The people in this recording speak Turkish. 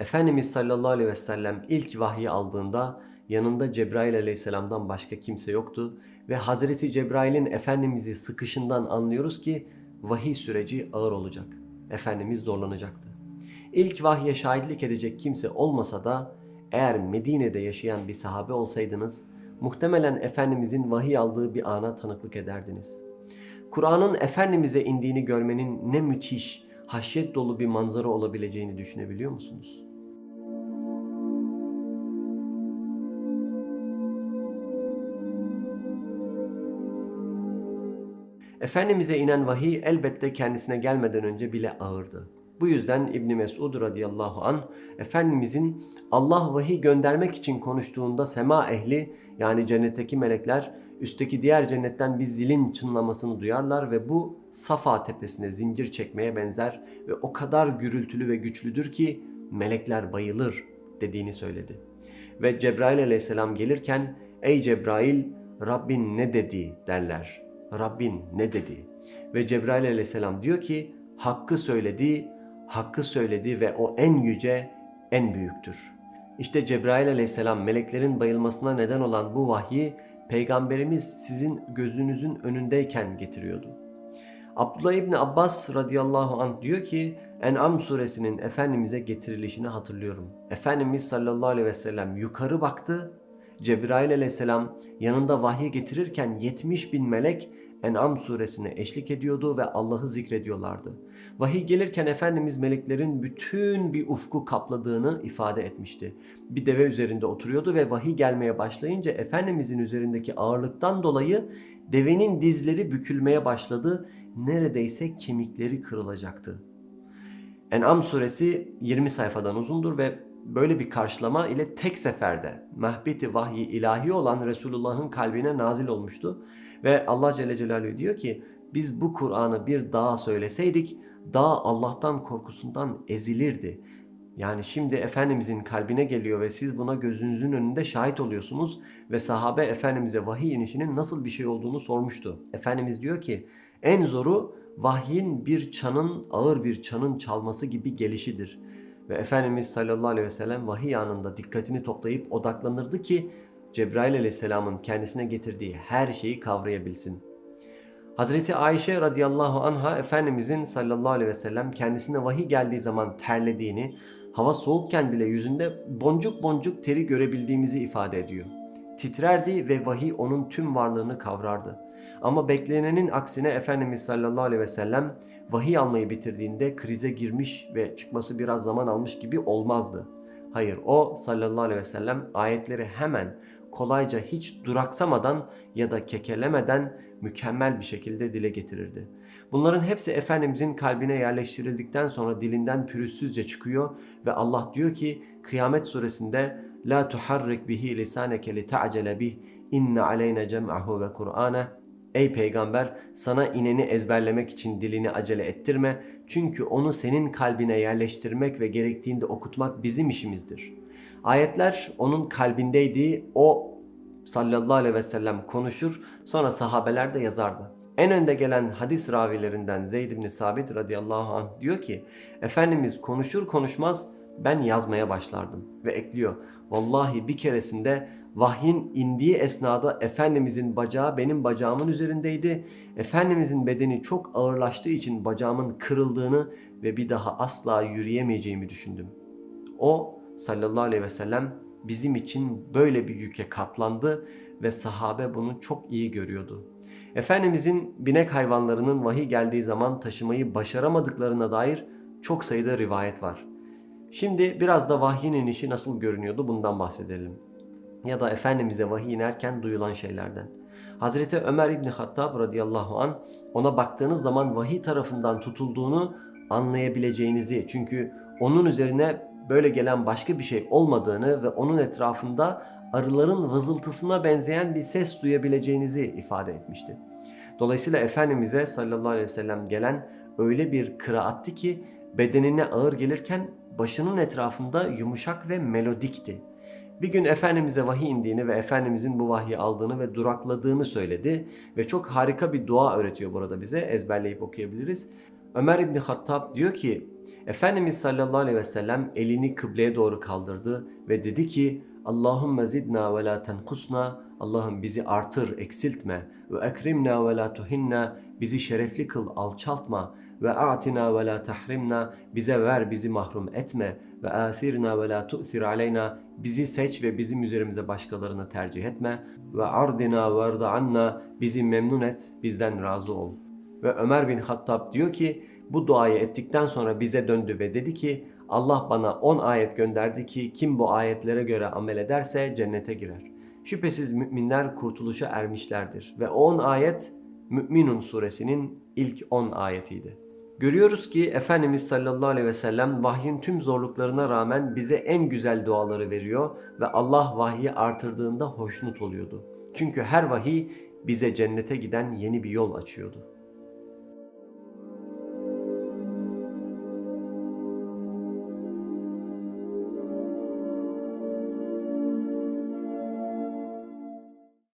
Efendimiz sallallahu aleyhi ve sellem ilk vahyi aldığında yanında Cebrail aleyhisselamdan başka kimse yoktu ve Hazreti Cebrail'in Efendimiz'i sıkışından anlıyoruz ki vahiy süreci ağır olacak. Efendimiz zorlanacaktı. İlk vahye şahitlik edecek kimse olmasa da eğer Medine'de yaşayan bir sahabe olsaydınız muhtemelen Efendimizin vahiy aldığı bir ana tanıklık ederdiniz. Kur'an'ın Efendimiz'e indiğini görmenin ne müthiş, haşyet dolu bir manzara olabileceğini düşünebiliyor musunuz? Efendimiz'e inen vahiy elbette kendisine gelmeden önce bile ağırdı. Bu yüzden İbn Mesud radıyallahu an Efendimizin Allah vahiy göndermek için konuştuğunda sema ehli yani cennetteki melekler üstteki diğer cennetten bir zilin çınlamasını duyarlar ve bu Safa tepesine zincir çekmeye benzer ve o kadar gürültülü ve güçlüdür ki melekler bayılır dediğini söyledi. Ve Cebrail aleyhisselam gelirken ey Cebrail Rabbin ne dedi derler. Rabbin ne dedi? Ve Cebrail aleyhisselam diyor ki hakkı söyledi, hakkı söyledi ve o en yüce, en büyüktür. İşte Cebrail aleyhisselam meleklerin bayılmasına neden olan bu vahyi Peygamberimiz sizin gözünüzün önündeyken getiriyordu. Abdullah İbni Abbas radıyallahu anh diyor ki En'am suresinin Efendimiz'e getirilişini hatırlıyorum. Efendimiz sallallahu aleyhi ve sellem yukarı baktı. Cebrail aleyhisselam yanında vahyi getirirken 70 bin melek En'am suresine eşlik ediyordu ve Allah'ı zikrediyorlardı. Vahiy gelirken Efendimiz meleklerin bütün bir ufku kapladığını ifade etmişti. Bir deve üzerinde oturuyordu ve vahiy gelmeye başlayınca Efendimizin üzerindeki ağırlıktan dolayı devenin dizleri bükülmeye başladı. Neredeyse kemikleri kırılacaktı. En'am suresi 20 sayfadan uzundur ve böyle bir karşılama ile tek seferde mahbeti vahyi ilahi olan Resulullah'ın kalbine nazil olmuştu. Ve Allah Celle Celaluhu diyor ki biz bu Kur'an'ı bir dağa söyleseydik dağ Allah'tan korkusundan ezilirdi. Yani şimdi Efendimizin kalbine geliyor ve siz buna gözünüzün önünde şahit oluyorsunuz ve sahabe Efendimiz'e vahiy inişinin nasıl bir şey olduğunu sormuştu. Efendimiz diyor ki en zoru vahyin bir çanın ağır bir çanın çalması gibi gelişidir. Ve Efendimiz sallallahu aleyhi ve sellem vahiy anında dikkatini toplayıp odaklanırdı ki Cebrail aleyhisselamın kendisine getirdiği her şeyi kavrayabilsin. Hazreti Ayşe radıyallahu anha Efendimizin sallallahu aleyhi ve sellem kendisine vahiy geldiği zaman terlediğini, hava soğukken bile yüzünde boncuk boncuk teri görebildiğimizi ifade ediyor. Titrerdi ve vahiy onun tüm varlığını kavrardı. Ama beklenenin aksine Efendimiz sallallahu aleyhi ve sellem vahiy almayı bitirdiğinde krize girmiş ve çıkması biraz zaman almış gibi olmazdı. Hayır o sallallahu aleyhi ve sellem ayetleri hemen kolayca hiç duraksamadan ya da kekelemeden mükemmel bir şekilde dile getirirdi. Bunların hepsi Efendimizin kalbine yerleştirildikten sonra dilinden pürüzsüzce çıkıyor ve Allah diyor ki Kıyamet suresinde La tuharrik bihi lisaneke li ta'cele bih inne aleyne cem'ahu ve Kur'ane Ey peygamber sana ineni ezberlemek için dilini acele ettirme çünkü onu senin kalbine yerleştirmek ve gerektiğinde okutmak bizim işimizdir. Ayetler onun kalbindeydi. O sallallahu aleyhi ve sellem konuşur sonra sahabeler de yazardı. En önde gelen hadis ravilerinden Zeyd ibn Sabit radıyallahu anh diyor ki Efendimiz konuşur konuşmaz ben yazmaya başlardım ve ekliyor. Vallahi bir keresinde vahyin indiği esnada Efendimizin bacağı benim bacağımın üzerindeydi. Efendimizin bedeni çok ağırlaştığı için bacağımın kırıldığını ve bir daha asla yürüyemeyeceğimi düşündüm. O sallallahu aleyhi ve sellem bizim için böyle bir yüke katlandı ve sahabe bunu çok iyi görüyordu. Efendimizin binek hayvanlarının vahiy geldiği zaman taşımayı başaramadıklarına dair çok sayıda rivayet var. Şimdi biraz da vahyin inişi nasıl görünüyordu bundan bahsedelim. Ya da Efendimiz'e vahiy inerken duyulan şeylerden. Hazreti Ömer İbni Hattab radıyallahu an ona baktığınız zaman vahiy tarafından tutulduğunu anlayabileceğinizi çünkü onun üzerine böyle gelen başka bir şey olmadığını ve onun etrafında arıların vızıltısına benzeyen bir ses duyabileceğinizi ifade etmişti. Dolayısıyla Efendimiz'e sallallahu aleyhi ve sellem gelen öyle bir kıraatti ki bedenine ağır gelirken başının etrafında yumuşak ve melodikti. Bir gün Efendimiz'e vahiy indiğini ve Efendimiz'in bu vahyi aldığını ve durakladığını söyledi ve çok harika bir dua öğretiyor burada bize ezberleyip okuyabiliriz. Ömer İbni Hattab diyor ki Efendimiz sallallahu aleyhi ve sellem elini kıbleye doğru kaldırdı ve dedi ki Allahümme zidna ve la tenkusna Allah'ım bizi artır, eksiltme ve ekrimna ve la tuhinna bizi şerefli kıl, alçaltma ve a'tina ve la tahrimna bize ver, bizi mahrum etme ve asirna ve la tu'sir aleyna bizi seç ve bizim üzerimize başkalarını tercih etme ve ardina ve anna bizi memnun et, bizden razı ol. Ve Ömer bin Hattab diyor ki bu duayı ettikten sonra bize döndü ve dedi ki Allah bana 10 ayet gönderdi ki kim bu ayetlere göre amel ederse cennete girer. Şüphesiz müminler kurtuluşa ermişlerdir ve o 10 ayet Mü'minun suresinin ilk 10 ayetiydi. Görüyoruz ki Efendimiz sallallahu aleyhi ve sellem vahyin tüm zorluklarına rağmen bize en güzel duaları veriyor ve Allah vahyi artırdığında hoşnut oluyordu. Çünkü her vahiy bize cennete giden yeni bir yol açıyordu.